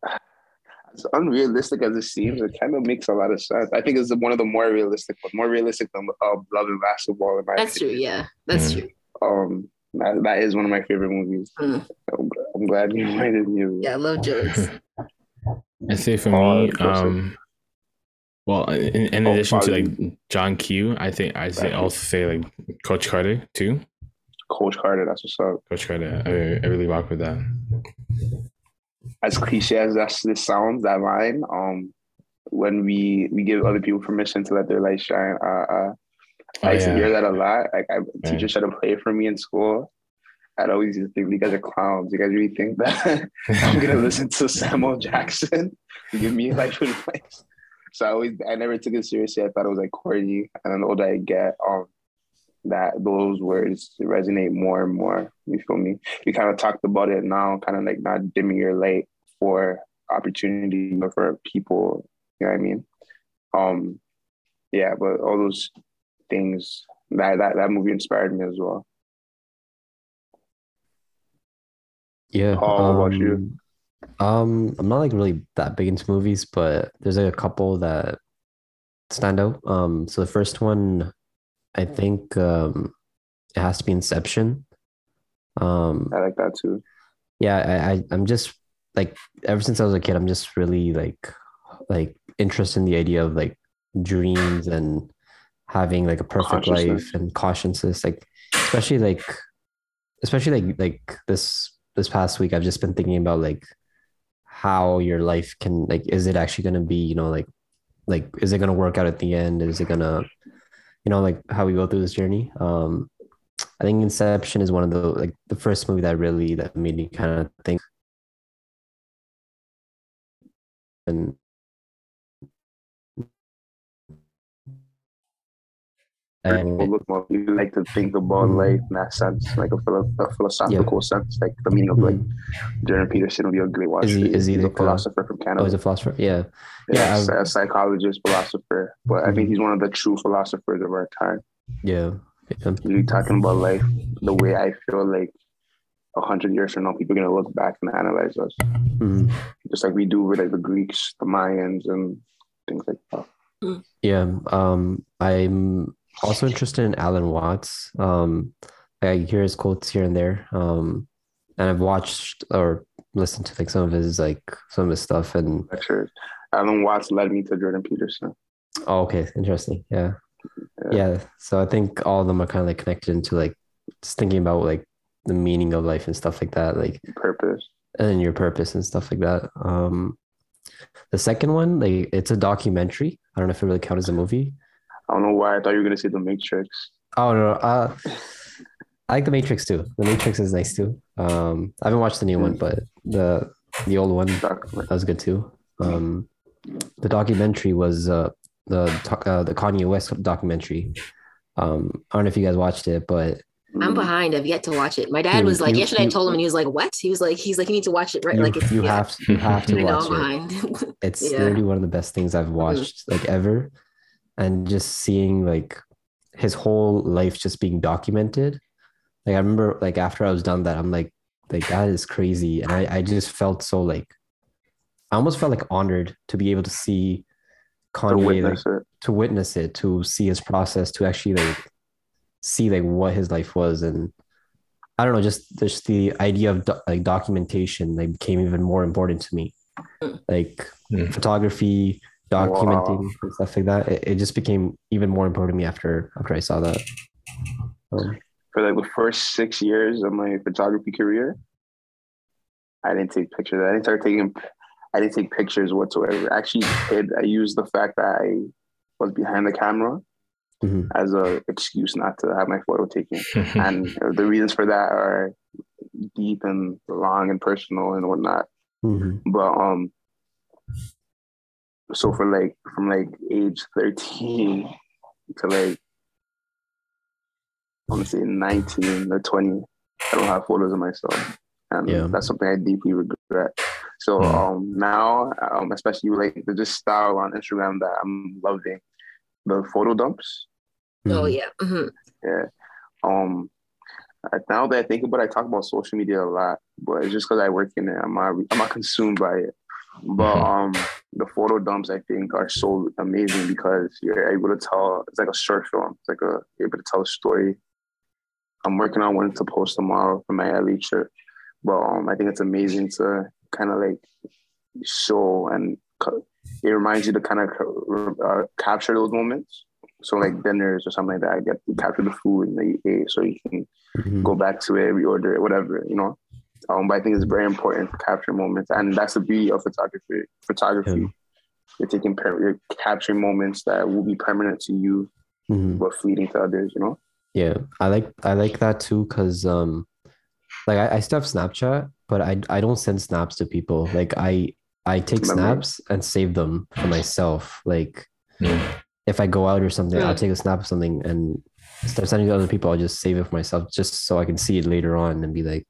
As unrealistic as it seems, it kind of makes a lot of sense. I think it's one of the more realistic, ones, more realistic than uh, Love and Basketball. In my That's true. Yeah, that's Mm. true. Um, that, that is one of my favorite movies. Mm. I'm, I'm glad you reminded me. of it. Yeah, I love Jones. I say for Oh, me, um, well, in, in Oh, addition to like John Q, I think I say also say like Coach Carter too. Coach Carter, that's what's up. Coach Carter, I, I really rock with that. As cliche as that this sounds, that line, um, when we we give other people permission to let their light shine, uh, uh Oh, I used to yeah. hear that a lot. Like, I, teachers tried to play it for me in school. I'd always used to think, you guys are clowns. You guys really think that I'm gonna listen to Samuel Jackson to give me life advice? So I always, I never took it seriously. I thought it was like corny. And then the older I get, um, that those words resonate more and more. You feel me? We kind of talked about it now, kind of like not dimming your light for opportunity but for people. You know what I mean? Um, yeah, but all those things that that, that movie inspired me as well. Yeah. What about you? um, Um, I'm not like really that big into movies, but there's like a couple that stand out. Um, so the first one, I think, um, it has to be Inception. Um, I like that too. yeah, I, I I'm just like ever since I was a kid, I'm just really like like interested in the idea of like dreams and having like a perfect life and consciousness. Like especially like especially like like this this past week, I've just been thinking about like how your life can like is it actually gonna be, you know, like like is it gonna work out at the end? Is it gonna you know like how we go through this journey? Um I think Inception is one of the like the first movie that really that made me kind of think and and Well, look, well, you like to think about Mhm. life in that sense, like a, philo- a philosophical sense, like the meaning of like Jordan Peterson would be a great watch. Is he- for is he He's a like a- philosopher from oh, Canada? he's a philosopher. Yeah, yeah, yeah, a psychologist, philosopher. But I think Mhm. he's one of the true philosophers of our time. yeah, yeah. Really talking about life the way I feel like a hundred years from now, people are gonna look back and analyze us, Mhm. just like we do with like the Greeks, the Mayans, and things like that. Yeah, um, I'm also interested in Alan Watts. Um, I hear his quotes here and there. Um, and I've watched or listened to like some of his like some of his stuff and Lectures. Alan Watts led me to Jordan Peterson. oh, okay, interesting. Yeah. Yeah. Yeah. So I think all of them are kind of like connected into like just thinking about like the meaning of life and stuff like that, like Purpose. and your purpose and stuff like that. Um, the second one, like it's a documentary. I don't know if it really counts as a movie. I don't know why I thought you were gonna say The Matrix. Oh no, uh, I like the Matrix too. The Matrix is nice too. Um, I haven't watched the new one, but the the old one that was good too. Um, the documentary was uh the doc- uh, the Kanye West documentary. Um, I don't know if you guys watched it, but I'm behind. I've yet to watch it. My dad You- was like, you- yesterday I told him and he was like, what? He was like, he's like, you need to watch it right. you, like it's you yeah. have you have to watch I'm it. behind. It's Yeah. literally one of the best things I've watched like ever, and just seeing like his whole life just being documented. Like I remember, like after I was done that, I'm like, like that is crazy, and I I just felt so like, I almost felt like honored to be able to see To Kanye like, witness it. to witness it, to see his process, to actually like see like what his life was, and I don't know, just just the idea of do- like documentation like became even more important to me, like Mm. photography, documenting and stuff like that. It, it just became even more important to me after after I saw that. Um, For like the first six years of my photography career, I didn't take pictures. I didn't start taking. I didn't take pictures whatsoever. Actually, it, I used the fact that I was behind the camera mhm, as a excuse not to have my photo taken. and the reasons for that are deep and long and personal and whatnot. mhm, But um, so for like from like age thirteen to like I want to say nineteen or twenty, I don't have photos of myself, and Yeah. that's something I deeply regret. So Mm. um now, um, especially like the just style on Instagram that I'm loving, the photo dumps. Oh mhm. yeah. mhm. Yeah. Um. Now that I think about it, I talk about social media a lot, but it's just because I work in it. I'm not. I'm not consumed by it. But Mhm. um, the photo dumps I think are so amazing because you're able to tell. It's like a short film. It's like a you're able to tell a story. I'm working on one to post tomorrow for my LA trip, but um, I think it's amazing to kind of like show and it reminds you to kind of uh, capture those moments. So like dinners or something like that, I get to capture the food and you ate, so you can Mhm. go back to it, reorder it, whatever, you know. Um, but I think it's very important to capture moments, and that's the beauty of photography. Photography, Yeah. you're taking, per- you're capturing moments that will be permanent to you, Mhm. but fleeting to others. You know. Yeah, I like I like that too because um, like I, I still have Snapchat, but I I don't send snaps to people. Like I I take Memories. snaps and save them for myself. Like Mm. if I go out or something, I'll Mm. take a snap of something and instead of sending it to other people, I'll just save it for myself just so I can see it later on and be like,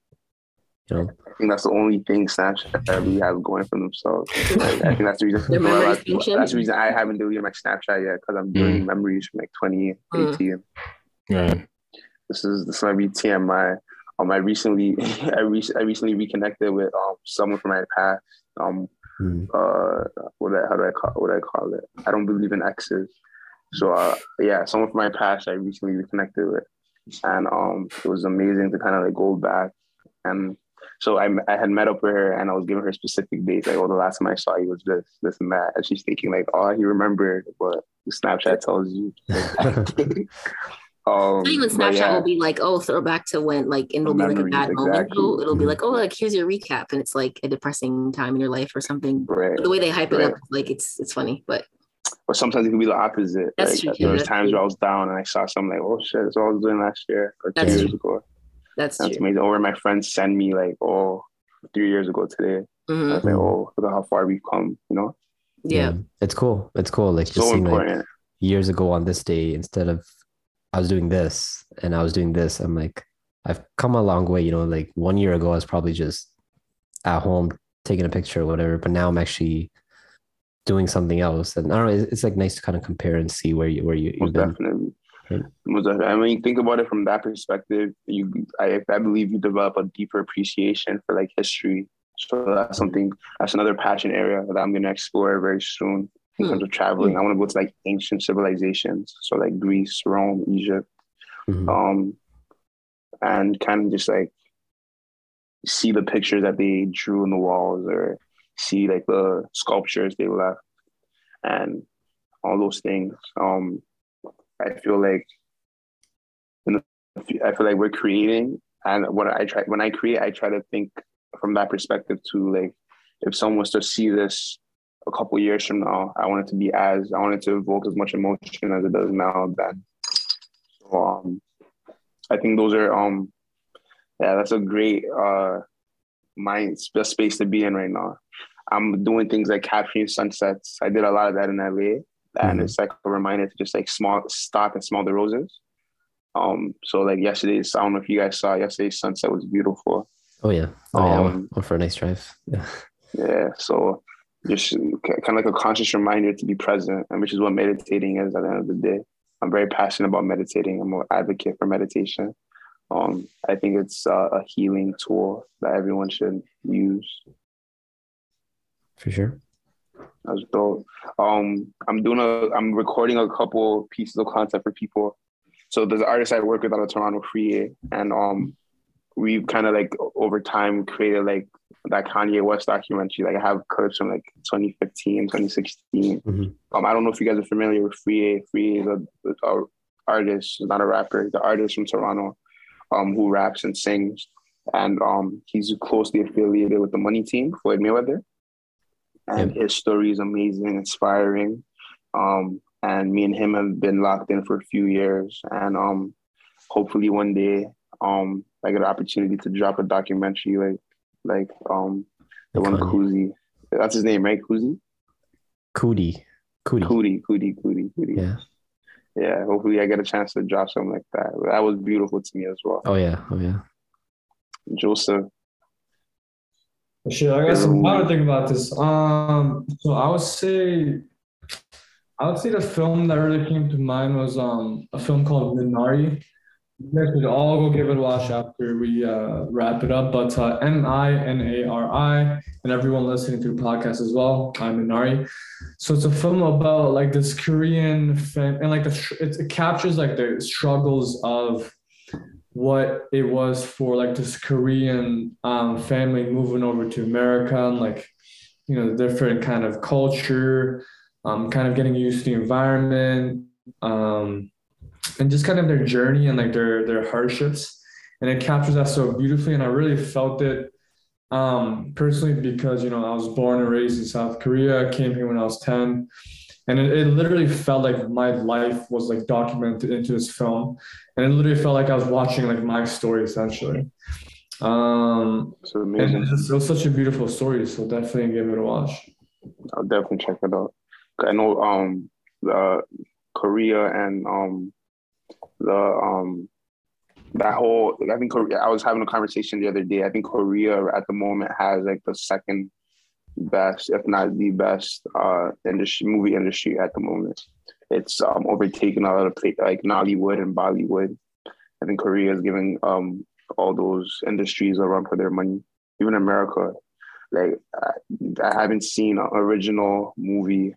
you know, I think that's the only thing Snapchat really has going for themselves. Like, I think that's the reason. Their memory that's, the reason I haven't deleted my Snapchat yet because I'm doing memories from like 2018. Right. This is this might be TMI. Um, I recently I, re- I recently reconnected with um someone from my past. Um, mm, uh, what I, how do I call what I call it? I don't believe in exes. So uh, yeah, someone from my past I recently reconnected with, and um, it was amazing to kind of like go back and. So I, I had met up with her and I was giving her specific dates. Like, oh, the last time I saw you was this, this, and that. And she's thinking like, oh, he remembered, what Snapchat tells you. um, Not even but Snapchat yeah. will be like, oh, throwback to when, like, and it'll be like a Memories, bad moment. It'll, it'll be Mhm. like, oh, like here's your recap, and it's like a depressing time in your life or something. right. The way they hype it up, like it's it's funny, but Or sometimes it can be the opposite. That's like, true, There was times true. where I was down and I saw something like, oh shit, that's all I was doing last year or two That's years true. ago. That's That's true. amazing. Or my friends send me like, oh, three years ago today. Mhm. I was like, oh, look at how far we've come, you know? Yeah. it's cool. It's cool. Like just so seeing like years ago on this day instead of I was doing this and I was doing this. I'm like, I've come a long way, you know, like one year ago I was probably just at home taking a picture or whatever, but now I'm actually doing something else. And I don't know, it's, it's like nice to kind of compare and see where you where you, you've Most been. definitely. Was a- I mean, think about it from that perspective. You, I, I believe you develop a deeper appreciation for like history. So that's something. That's another passion area that I'm gonna explore very soon in Hmm. terms of traveling. I want to go to like ancient civilizations, so like Greece, Rome, Egypt, Mhm. um, and kind of just like see the pictures that they drew on the walls or see like the sculptures they left and all those things. Um, I feel like the, I feel like we're creating, and what I try when I create, I try to think from that perspective to Like, if someone was to see this a couple years from now, I want it to be as I want it to evoke as much emotion as it does now. Then, so um, I think those are um, yeah, that's a great uh mind space to be in right now. I'm doing things like capturing sunsets. I did a lot of that in LA, and Mhm. it's like a reminder to just like small stop and smell the roses. Um, so like yesterday's, I don't know if you guys saw yesterday's sunset was beautiful. Oh yeah. Oh yeah. I Um, went- went for a nice drive. Yeah. Yeah, so just kind of like a conscious reminder to be present, and which is what meditating is at the end of the day. I'm very passionate about meditating. I'm an advocate for meditation. Um, I think it's uh, a healing tool that everyone should use. For sure. That's dope. Um, I'm doing a, I'm recording a couple pieces of content for people. So there's an artist I work with out of Toronto, Free, and um, we've kind of like over time created like that Kanye West documentary. Like I have clips from like 2015, 2016. Mhm. Um, I don't know if you guys are familiar with Free. A. Free is a, a artist, not a rapper. The artist from Toronto, um, who raps and sings, and um, he's closely affiliated with the Money Team, Floyd Mayweather and his story is amazing, inspiring. Um, and me and him have been locked in for a few years, and um, hopefully one day, um, I get an opportunity to drop a documentary like, like um, the Like one. Kuzi. That's his name, right? Kuzi. Coodie. Coodie. Coodie, Coodie, Coodie, Coodie. Yeah. yeah. Hopefully, I get a chance to drop something like that. That was beautiful to me as well. Oh yeah. Oh yeah. Joseph. Shit, I got some time to think about this. Um, so I would say, I would say the film that really came to mind was um a film called Minari. You guys should all go give it a watch after we uh, wrap it up. But uh, M I N A R I, and everyone listening to the podcast as well. I'm Minari. So it's a film about like this Korean fam- and like the it captures like the struggles of what it was for like this Korean um, family moving over to America and like you know the different kind of culture, um, kind of getting used to the environment, um, and just kind of their journey and like their their hardships, and it captures that so beautifully, and I really felt it um, personally because you know I was born and raised in South Korea. I came here when I was ten. And it, it literally felt like my life was like documented into this film and it literally felt like I was watching like my story essentially. Um, It's and amazing. it, just, it was such a beautiful story, so definitely give it a watch. I'll definitely check it out. I know um the Korea and um the um that whole I think Korea, I was having a conversation the other day. I think Korea at the moment has like the second best, if not the best, uh industry movie industry at the moment. It's um overtaken a lot of pla- like Nollywood and Bollywood. I think Korea is giving um all those industries a run for their money. Even America, like I, I haven't seen an original movie.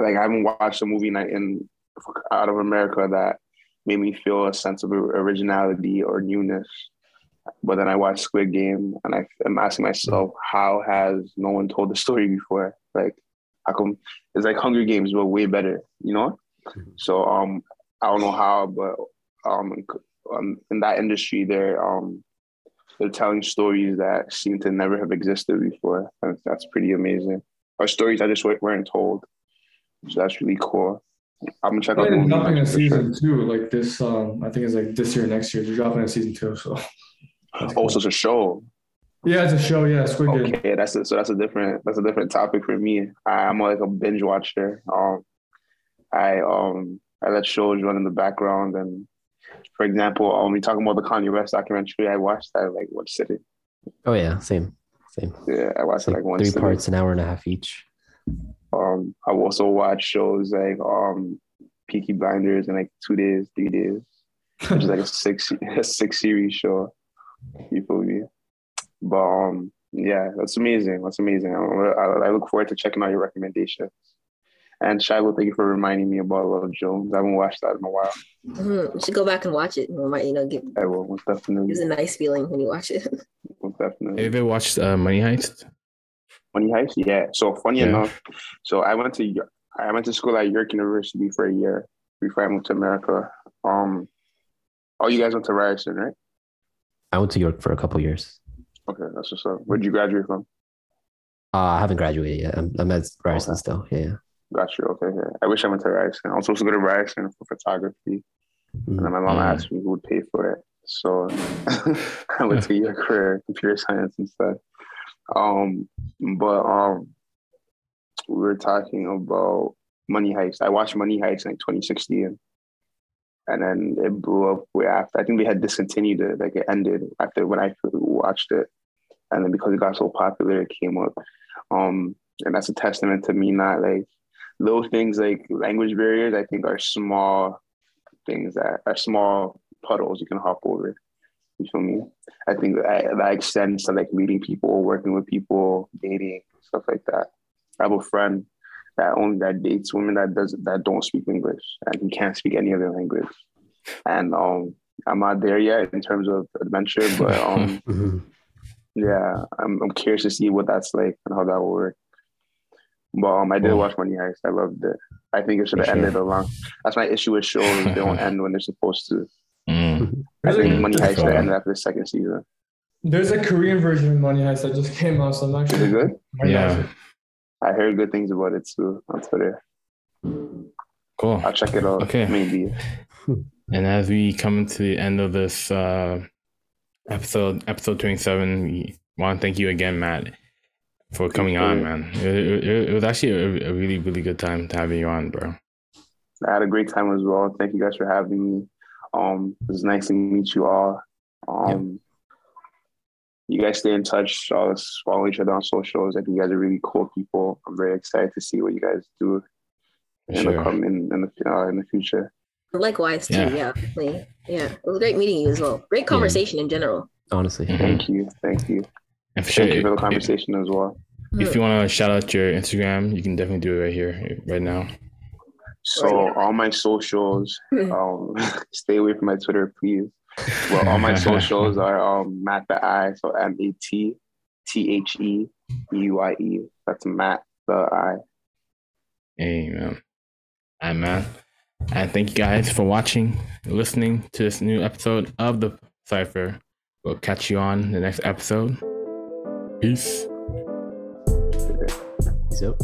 Like I haven't watched a movie night in out of America that made me feel a sense of originality or newness. But then I watched Squid Game, and I, I'm asking myself, how has no one told the story before? Like, how come it's like Hunger Games, but way better, you know? So um, I don't know how, but um, um, in that industry, they're um, they're telling stories that seem to never have existed before. And that's pretty amazing. Or stories that just weren't told. So that's really cool. I'm gonna check out dropping a for sure. season two, like this. Um, I think it's like this year, next year. They're dropping a season two. So. That's Oh, cool. so it's a show. yeah, it's a show. Yeah, Squid Game. Okay, that's a, so that's a different that's a different topic for me. I, I'm like a binge watcher. Um, I um I let shows run in the background, and for example, um, we talking about the Kanye West documentary. I watched that like one sitting. Oh yeah. Same. Same. Yeah, I watched It's it like like one three sitting. parts, an hour and a half each. Um, I also watch shows like um Peaky Blinders in like two days, three days, which is like a six a six series show. You feel me? But um, yeah, that's amazing. That's amazing. I, I, I look forward to checking out your recommendations. And Shiloh, thank you for reminding me about Love Jones. I haven't watched that in a while. Mhm. You should go back and watch it. It might, you know, give I will most definitely. gives a nice feeling when you watch it. Most Have you ever watched uh, Money Heist? Money Heist? Yeah. So funny Yeah. enough, so I went to I went to school at York University for a year before I moved to America. Um, oh, you guys went to Ryerson, right? I went to York for a couple years. Okay, that's what's up. Where'd you graduate from? Uh, I haven't graduated yet. I'm, I'm at Ryerson still. Yeah. yeah. Got. Okay, yeah. I wish I went to Ryerson. I was supposed to go to Ryerson for photography, and then my mom Mm. asked me who would pay for it. So I went to York for computer science instead. Um, but um, we were talking about Money Heist. I watched Money Heist in like 2016, and then it blew up way after. I think they had discontinued it, like it ended after when I watched it, and then because it got so popular, it came up. Um, and that's a testament to me not like little things like language barriers. I think are small things that are small puddles you can hop over. You feel me? I think that, that extends to like meeting people, working with people, dating, stuff like that. I have a friend that only that dates women that does that don't speak English and he can't speak any other language. And um, I'm not there yet in terms of adventure, but um, Mhm. yeah, I'm I'm curious to see what that's like and how that will work. But um, I did Cool. watch Money Heist. I loved it. I think it should have For sure. ended a long. That's my issue with shows; they don't end when they're supposed to. Mm. I think a, Money Heist should Cool. have ended after the second season. there's a Korean version of Money Heist that just came out, so I'm Is it actually good? Yeah. I heard good things about it too on Twitter. Cool. I'll check it out. Okay. maybe. And as we come to the end of this uh, episode, episode 27, we want to thank you again, Matt, for coming on, man. It, it, it was actually a, a really, really good time to have you on, bro. I had a great time as well. Thank you guys for having me. Um, it was nice to meet you all. Um, you guys stay in touch. Always follow each other on socials. I think you guys are really cool people. I'm very excited to see what you guys do For in the sure. come in, in the uh, in the future. Likewise, too. Yeah. Yeah. Yeah. It was great meeting you as well. Great conversation in general. Honestly. Mhm. Thank you, thank you, And for sure, thank you for the if, conversation as well. if you want to shout out your Instagram, you can definitely do it right here, right now. So all my socials, um, stay away from my Twitter, please. Well, all my socials are um, Mat The Eye, so M A T T H E U I E. That's Mat The Eye. Amen. And man. And thank you guys for watching, listening to this new episode of the Cypher. We'll catch you on the next episode. Peace. Peace out.